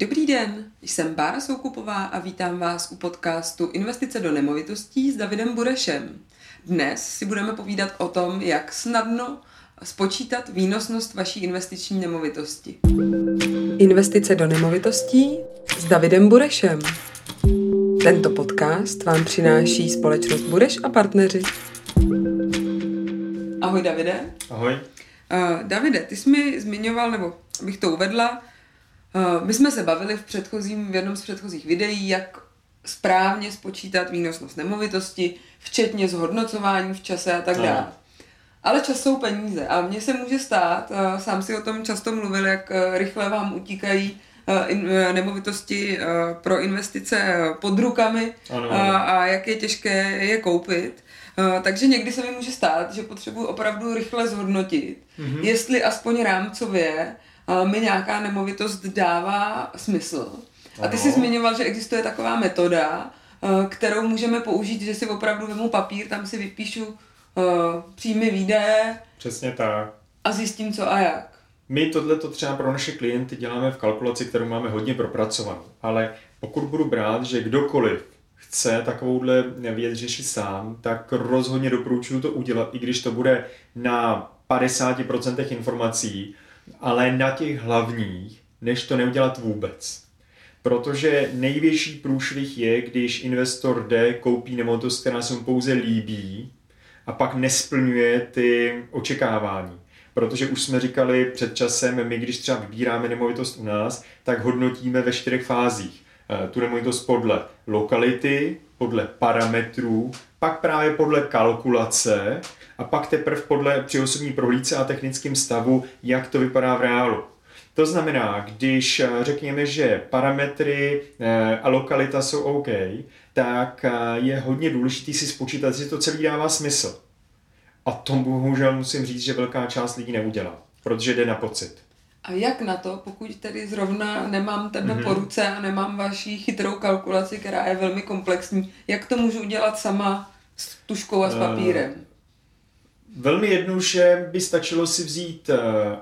Dobrý den, jsem Bára Soukupová a vítám vás u podcastu Investice do nemovitostí s Davidem Burešem. Dnes si budeme povídat o tom, jak snadno spočítat výnosnost vaší investiční nemovitosti. Investice do nemovitostí s Davidem Burešem. Tento podcast vám přináší společnost Bureš a partneři. Ahoj Davide. Ahoj. Uh, Davide, ty jsi mi zmiňoval, nebo abych to uvedla, my jsme se bavili v předchozím, v jednom z předchozích videí, jak správně spočítat výnosnost nemovitosti, včetně zhodnocování v čase a tak dále. Ale čas jsou peníze a mně se může stát, uh, sám si o tom často mluvil, jak uh, rychle vám utíkají nemovitosti pro investice pod rukami ano. A, a jak je těžké je koupit. Takže někdy se mi může stát, že potřebuji opravdu rychle zhodnotit, mm-hmm. jestli aspoň rámcově mi nějaká nemovitost dává smysl. A ty jsi zmiňoval, že existuje taková metoda, kterou můžeme použít, že si opravdu vemu papír, tam si vypíšu příjmy, výdaje. Přesně tak. A zjistím co a jak. My tohle to třeba pro naše klienty děláme v kalkulaci, kterou máme hodně propracovanou. Ale pokud budu brát, že kdokoliv chce takovouhle věc řešit sám, tak rozhodně doporučuji to udělat, i když to bude na 50% informací, ale na těch hlavních, než to neudělat vůbec. Protože největší průšvih je, když investor jde, koupí nemovitost, která se mu pouze líbí a pak nesplňuje ty očekávání. Protože už jsme říkali před časem, my když třeba vybíráme nemovitost u nás, tak hodnotíme ve čtyřech fázích. Eh, tu nemovitost podle lokality, podle parametrů, pak právě podle kalkulace a pak teprve podle při osobní prohlídce a technickém stavu, jak to vypadá v reálu. To znamená, když eh, řekněme, že parametry eh, a lokalita jsou OK, tak je hodně důležité si spočítat, jestli to celý dává smysl. A to bohužel musím říct, že velká část lidí neudělá, protože jde na pocit. A jak na to, pokud tedy zrovna nemám tebe mm-hmm. po ruce a nemám vaši chytrou kalkulaci, která je velmi komplexní, jak to můžu udělat sama s tuškou a s eh, papírem? Uh, velmi jednoduše by stačilo si vzít uh,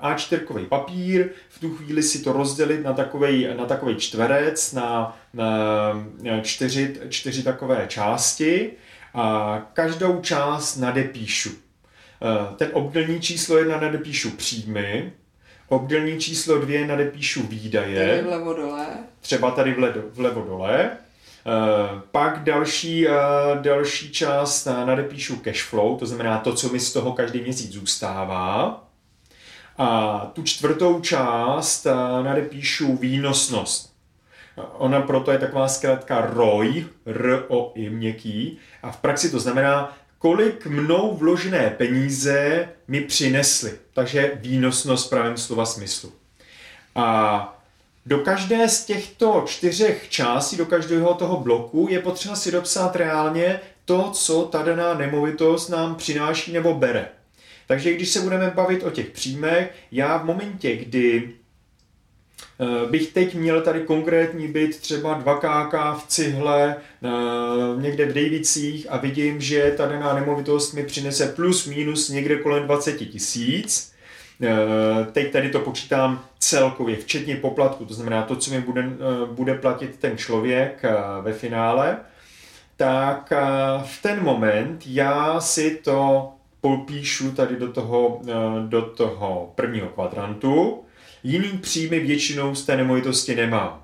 A4 papír, v tu chvíli si to rozdělit na takový na takovej čtverec, na, na čtyři, čtyři takové části a každou část nadepíšu. Uh, ten obdelní číslo jedna nadepíšu příjmy, Obdelní číslo dvě nadepíšu výdaje. Tady vlevo dole. Třeba tady vlevo, vlevo dole. Uh, pak další, uh, další část uh, nadepíšu cash flow, to znamená to, co mi z toho každý měsíc zůstává. A tu čtvrtou část nadepíšu výnosnost. Ona proto je taková zkrátka ROI, R-O-I měkký, a v praxi to znamená kolik mnou vložené peníze mi přinesly. Takže výnosnost v pravém slova smyslu. A do každé z těchto čtyřech částí, do každého toho bloku je potřeba si dopsat reálně to, co ta daná nemovitost nám přináší nebo bere. Takže když se budeme bavit o těch příjmech, já v momentě, kdy Eh, bych teď měl tady konkrétní byt třeba 2 KK v cihle eh, někde v Davicích a vidím, že ta daná nemovitost mi přinese plus minus někde kolem 20 tisíc. Eh, teď tady to počítám celkově, včetně poplatku, to znamená to, co mi bude, bude platit ten člověk ve finále, tak v ten moment já si to popíšu tady do toho, do toho prvního kvadrantu, jiný příjmy většinou z té nemovitosti nemám.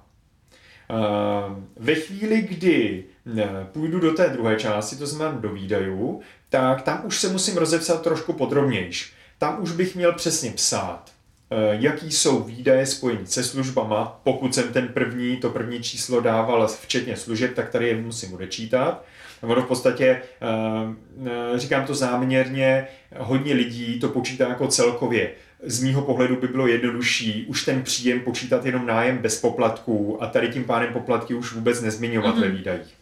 Eh, ve chvíli, kdy eh, půjdu do té druhé části, to znamená do výdajů, tak tam už se musím rozepsat trošku podrobnější. Tam už bych měl přesně psát, eh, jaký jsou výdaje spojení se službama. Pokud jsem ten první, to první číslo dával včetně služeb, tak tady je musím odečítat. Ono v podstatě, říkám to záměrně, hodně lidí to počítá jako celkově z mýho pohledu by bylo jednodušší už ten příjem počítat jenom nájem bez poplatků a tady tím pádem poplatky už vůbec nezmiňovat mm-hmm. ve výdajích.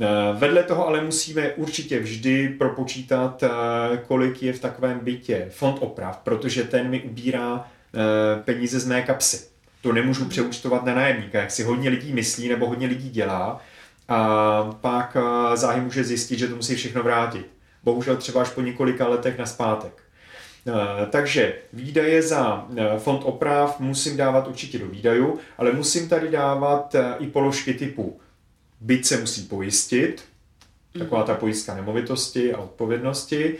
Eh, vedle toho ale musíme určitě vždy propočítat, eh, kolik je v takovém bytě fond oprav, protože ten mi ubírá eh, peníze z mé kapsy. To nemůžu mhm. přeúčtovat na nájemníka, jak si hodně lidí myslí nebo hodně lidí dělá. A pak záhy může zjistit, že to musí všechno vrátit. Bohužel třeba až po několika letech na zpátek. Takže výdaje za fond oprav musím dávat určitě do výdajů, ale musím tady dávat i položky typu byt se musí pojistit, taková ta pojistka nemovitosti a odpovědnosti.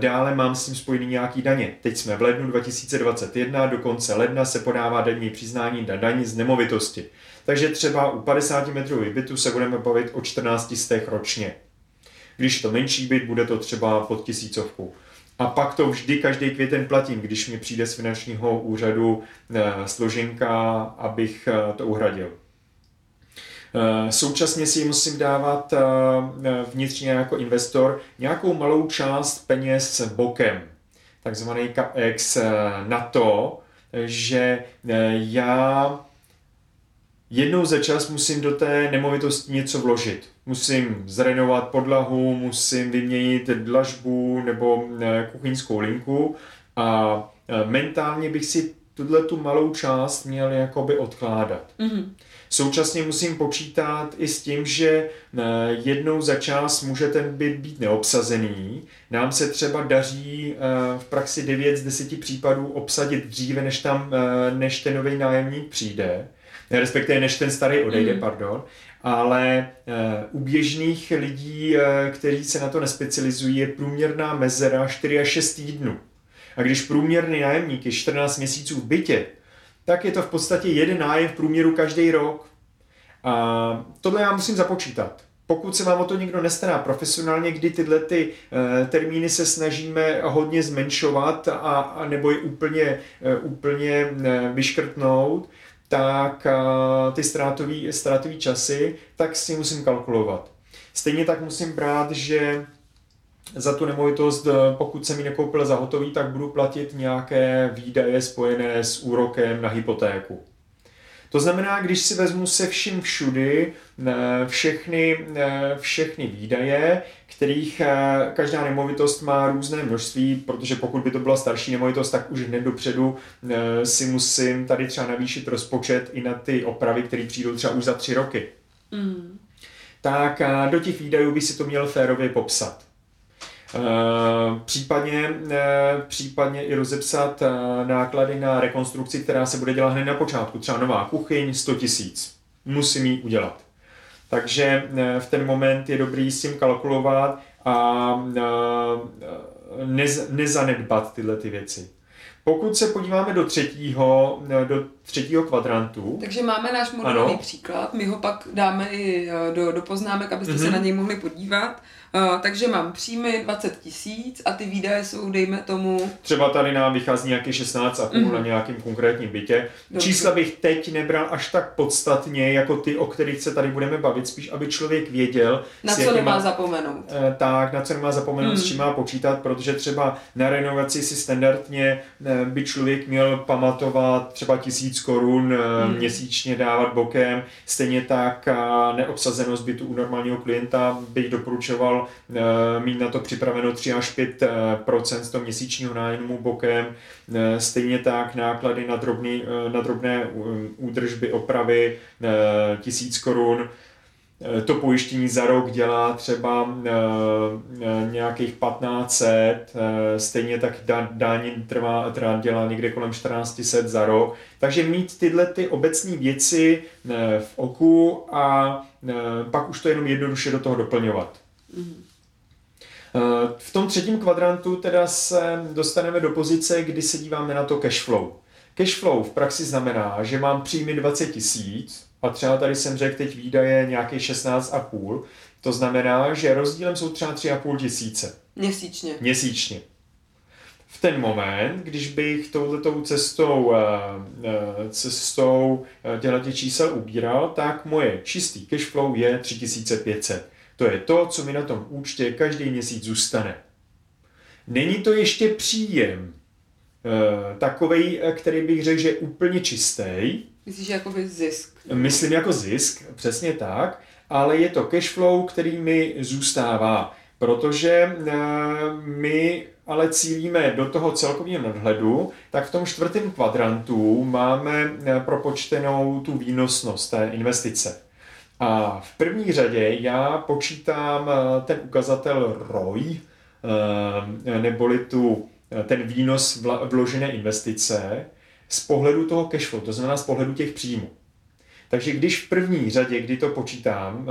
Dále mám s tím spojený nějaký daně. Teď jsme v lednu 2021, do konce ledna se podává denní přiznání na daní z nemovitosti. Takže třeba u 50 metrů bytu se budeme bavit o 14 stech ročně. Když to menší byt, bude to třeba pod tisícovku. A pak to vždy každý květen platím, když mi přijde z finančního úřadu eh, složenka, abych eh, to uhradil. Eh, současně si musím dávat vnitřně jako investor nějakou malou část peněz bokem, takzvaný CAPEX na to, že já jednou za čas musím do té nemovitosti něco vložit. Musím zrenovovat podlahu, musím vyměnit dlažbu nebo eh, kuchyňskou linku a eh, mentálně bych si tuhle tu malou část měl jakoby odkládat. Mm-hmm. Současně musím počítat i s tím, že eh, jednou za čas může ten byt být neobsazený. Nám se třeba daří v praxi 9 z 10 případů obsadit dříve, než, tam, než ten nový nájemník přijde respektive než ten starý odejde, mm. pardon, ale u běžných lidí, kteří se na to nespecializují, je průměrná mezera 4 až 6 týdnů. A když průměrný nájemník je 14 měsíců v bytě, tak je to v podstatě jeden nájem v průměru každý rok. A tohle já musím započítat. Pokud se vám o to někdo nestará profesionálně, kdy tyhle ty uh, termíny se snažíme hodně zmenšovat a, a nebo je úplně, uh, úplně uh, vyškrtnout, tak ty ztrátový, ztrátový časy, tak si musím kalkulovat. Stejně tak musím brát, že za tu nemovitost, pokud jsem ji nekoupil za hotový, tak budu platit nějaké výdaje spojené s úrokem na hypotéku. To znamená, když si vezmu se vším všudy všechny, všechny výdaje, kterých eh, každá nemovitost má různé množství, protože pokud by to byla starší nemovitost, tak už hned dopředu eh, si musím tady třeba navýšit rozpočet i na ty opravy, které přijdou třeba už za tři roky. Mm. Tak eh, do těch výdajů by si to měl férově popsat. Případně, případně i rozepsat náklady na rekonstrukci, která se bude dělat hned na počátku. Třeba nová kuchyň, 100 tisíc. Musím ji udělat. Takže eh, v ten moment je dobrý s tím kalkulovat a eh, nez, nezanedbat tyhle ty věci. Pokud se podíváme do třetího, eh, do třetího kvadrantu. Takže máme náš modelový příklad, my ho pak dáme i do, do poznámek, abyste mm-hmm. se mhm. na něj mohli podívat. Uh, takže mám příjmy 20 tisíc a ty výdaje jsou, dejme tomu... Třeba tady nám vychází nějaký 16 a půl mm. na nějakým konkrétním bytě. Dobře. Čísla bych teď nebral až tak podstatně, jako ty, o kterých se tady budeme bavit, spíš aby člověk věděl... Na co nemá zapomenout. Uh, tak, na co nemá zapomenout, mm. s čím má počítat, protože třeba na renovaci si standardně uh, by člověk měl pamatovat třeba tisíc korun mm. měsíčně dávat bokem. Stejně tak neobsazenost bytu u normálního klienta bych doporučoval Eh, mít na to připraveno 3 až 5 eh, z toho měsíčního nájmu bokem, eh, stejně tak náklady na, drobný, na drobné údržby, opravy, tisíc korun, to pojištění za rok dělá třeba nějakých 1500, stejně tak daň trvá, trvá, dělá někde kolem 1400 za rok. Takže mít tyhle ty obecní věci v oku a pak už to jenom jednoduše do toho doplňovat. Eh, v tom třetím kvadrantu teda se dostaneme do pozice, kdy se díváme na to cash flow. Cash flow v praxi znamená, že mám příjmy 20 tisíc a třeba tady jsem řekl teď výdaje nějaké 16,5. To znamená, že rozdílem jsou třeba 3,5 tisíce. Měsíčně. Měsíčně. V ten moment, když bych touhletou cestou, eh, eh, cestou těchto čísel ubíral, tak moje čistý cash flow je 3500. To je to, co mi na tom účtě každý měsíc zůstane. Není to ještě příjem e, takovej, který bych řekl, že je úplně čistý. Myslíš jako zisk? Myslím jako zisk, přesně tak, ale je to cash flow, který mi zůstává, protože e, my ale cílíme do toho celkového nadhledu, tak v tom čtvrtém kvadrantu máme propočtenou tu výnosnost té investice. A v první řadě já počítám eh, ten ukazatel ROI, eh, neboli tu ten výnos vložené investice z pohledu toho cashflow, to znamená z pohledu těch příjmů. Takže když v první řadě, kdy to počítám,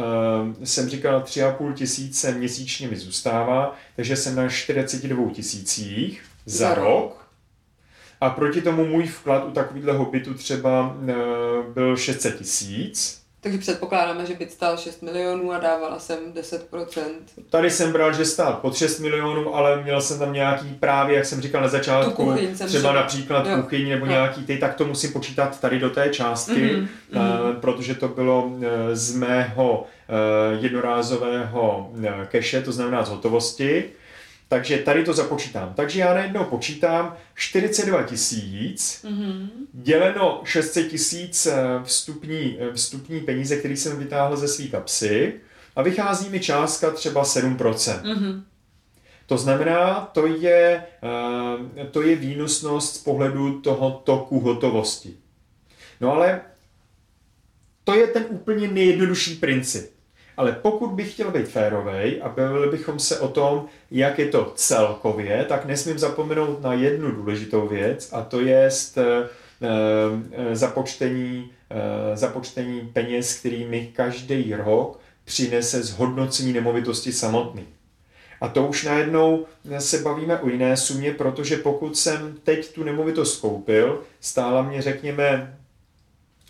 jsem říkal 3,5 tisíce měsíčně mi zůstává, takže jsem na 42 tisících za, za rok. A proti tomu můj vklad u takového bytu třeba byl 600 tisíc. Takže předpokládáme, že byt stál 6 milionů a dávala jsem 10%. Tady jsem bral, že stál pod 6 milionů, ale měl jsem tam nějaký právě, jak jsem říkal na začátku, třeba, třeba například jo. kuchyň nebo jo. nějaký ty, tak to musím počítat tady do té částky, mm-hmm. uh, protože to bylo uh, z mého uh, jednorázového keše, to znamená z hotovosti. Takže tady to započítám. Takže já najednou počítám 42 tisíc mm-hmm. děleno 600 tisíc eh, vstupní, eh, vstupní peníze, které jsem vytáhl ze svých kapsy a vychází mi částka třeba 7%. Mm-hmm. To znamená, to je, eh, to je výnosnost z pohledu toho toku hotovosti. No ale to je ten úplně nejjednodušší princip. Ale pokud bych chtěl být férovej a bavili bychom se o tom, jak je to celkově, tak nesmím zapomenout na jednu důležitou věc a to je eh, eh, započtení, eh, započtení peněz, který mi každý rok přinese zhodnocení nemovitosti samotný. A to už najednou se bavíme o jiné sumě, protože pokud jsem teď tu nemovitost koupil, stála mě řekněme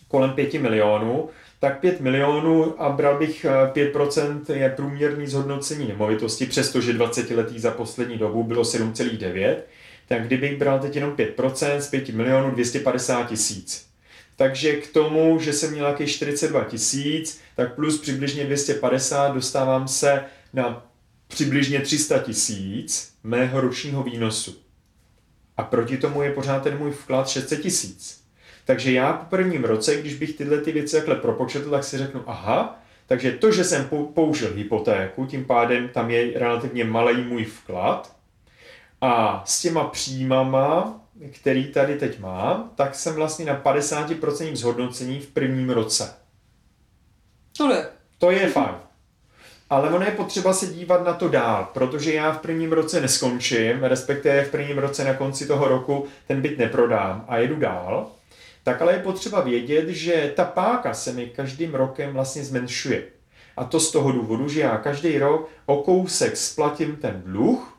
kolem 5 milionů, tak 5 milionů a bral bych 5% eh, je průměrný zhodnocení nemovitosti, přestože 20 letý za poslední dobu bylo 7,9, tak kdybych bral teď jenom 5% z 5 milionů 250 tisíc. Takže k tomu, že jsem měl nějakých 42 tisíc, tak plus přibližně 250 dostávám se na přibližně 300 tisíc mého ročního výnosu. A proti tomu je pořád ten můj vklad 600 tisíc. Takže já po prvním roce, když bych tyhle ty věci takhle propočetl, tak si řeknu, aha, takže to, že jsem použil hypotéku, tím pádem tam je relativně malý můj vklad a s těma příjmama, který tady teď mám, tak jsem vlastně na 50% zhodnocení v prvním roce. To je. To je fajn. Ale ono je potřeba se dívat na to dál, protože já v prvním roce neskončím, respektive v prvním roce na konci toho roku ten byt neprodám a jedu dál tak ale je potřeba vědět, že ta páka se mi každým rokem vlastně zmenšuje. A to z toho důvodu, že já každý rok o kousek splatím ten dluh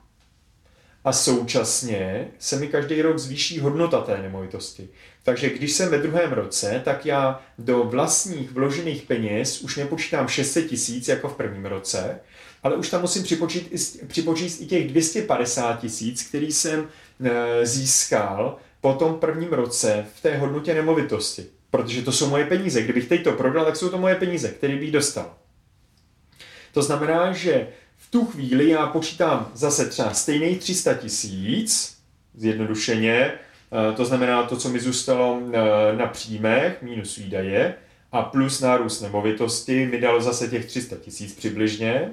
a současně se mi každý rok zvýší hodnota té nemovitosti. Takže když jsem ve druhém roce, tak já do vlastních vložených peněz už nepočítám 600 tisíc jako v prvním roce, ale už tam musím připočít, připočíst i těch 250 tisíc, který jsem e, získal po tom prvním roce v té hodnotě nemovitosti. Protože to jsou moje peníze. Kdybych teď to prodal, tak jsou to moje peníze, které bych dostal. To znamená, že v tu chvíli já počítám zase třeba stejných 300 tisíc, zjednodušeně, eh, to znamená to, co mi zůstalo eh, na příjmech, minus výdaje, a plus nárůst nemovitosti mi dalo zase těch 300 tisíc přibližně,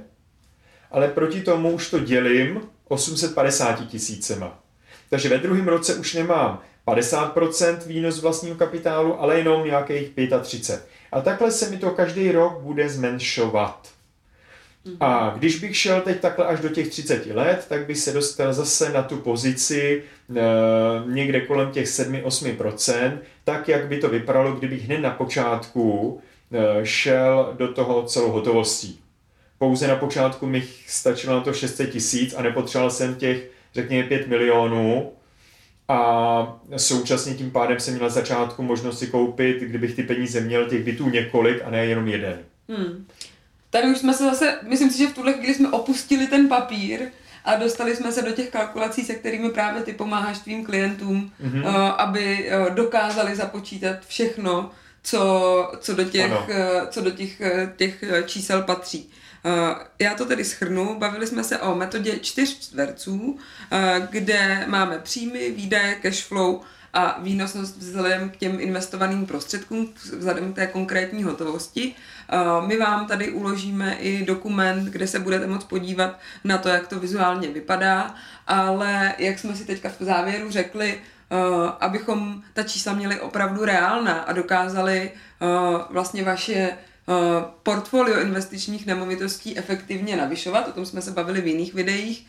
ale proti tomu už to dělím 850 tisícema. Takže ve druhém roce už nemám 50% výnos vlastního kapitálu, ale jenom nějakých 35. A takhle se mi to každý rok bude zmenšovat. A když bych šel teď takhle až do těch 30 let, tak bych se dostal zase na tu pozici e, někde kolem těch 7-8%, tak jak by to vypadalo, kdybych hned na počátku e, šel do toho celou hotovostí. Pouze na počátku mi stačilo na to 600 tisíc a nepotřeboval jsem těch řekněme 5 milionů a současně tím pádem jsem měl na začátku možnost si koupit, kdybych ty peníze měl, těch bytů několik a ne jenom jeden. Hmm. Tady už jsme se zase, myslím si, že v tuhle chvíli jsme opustili ten papír a dostali jsme se do těch kalkulací, se kterými právě ty pomáháš tvým klientům, mm-hmm. aby uh, dokázali započítat všechno, co, co do těch, uh, co do těch, těch čísel patří. Eh, já to tedy schrnu. Bavili jsme se o metodě čtyř čtverců, eh, kde máme příjmy, výdaje, cash flow a výnosnost vzhledem k těm investovaným prostředkům, vzhledem k té konkrétní hotovosti. Eh, my vám tady uložíme i dokument, kde se budete moct podívat na to, jak to vizuálně vypadá, ale jak jsme si teďka v závěru řekli, abychom ta čísla měli opravdu reálná a dokázali vlastně vaše portfolio investičních nemovitostí efektivně navyšovat, o tom jsme se bavili v jiných videích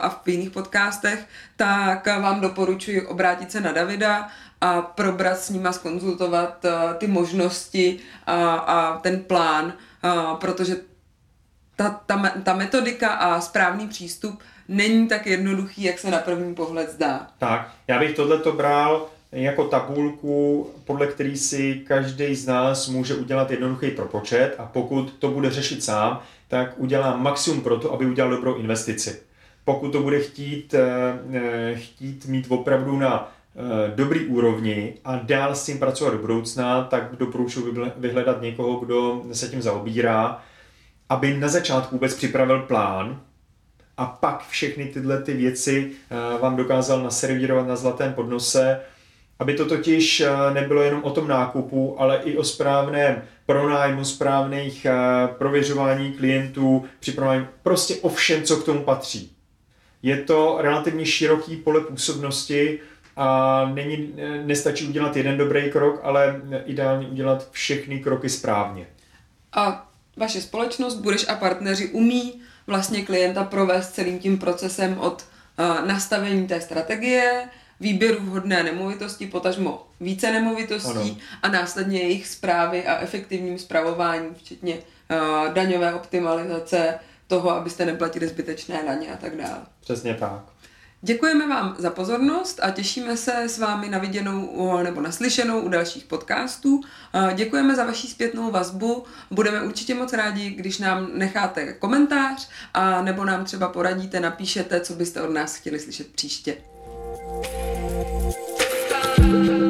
a v jiných podcastech, tak vám doporučuji obrátit se na Davida a probrat s ním a skonzultovat ty možnosti a, a ten plán, protože ta, ta, ta metodika a správný přístup není tak jednoduchý, jak se na první pohled zdá. Tak, já bych tohleto bral jako tabulku, podle který si každý z nás může udělat jednoduchý propočet a pokud to bude řešit sám, tak udělá maximum pro to, aby udělal dobrou investici. Pokud to bude chtít, eh, eh, chtít mít opravdu na eh, dobrý úrovni a dál s tím pracovat do budoucna, tak doporučuji vyhledat někoho, kdo se tím zaobírá, aby na začátku vůbec připravil plán, a pak všechny tyhle ty věci vám dokázal naservírovat na zlatém podnose aby to totiž eh, nebylo jenom o tom nákupu, ale i o správném pronájmu, správných eh, prověřování klientů, připravování, prostě o všem, co k tomu patří. Je to relativně široký pole působnosti a není, eh, nestačí udělat jeden dobrý krok, ale ideálně udělat všechny kroky správně. A vaše společnost, Budeš a partneři, umí vlastně klienta provést celým tím procesem od nastavení té strategie, výběru vhodné nemovitosti, potažmo více nemovitostí ano. a následně jejich zprávy a efektivním zpravování, včetně uh, daňové optimalizace, toho, abyste neplatili zbytečné daně a tak dále. Přesně tak. Děkujeme vám za pozornost a těšíme se s vámi na viděnou nebo naslyšenou u dalších podcastů. Děkujeme za vaši zpětnou vazbu. Budeme určitě moc rádi, když nám necháte komentář a nebo nám třeba poradíte, napíšete, co byste od nás chtěli slyšet příště. Thank you.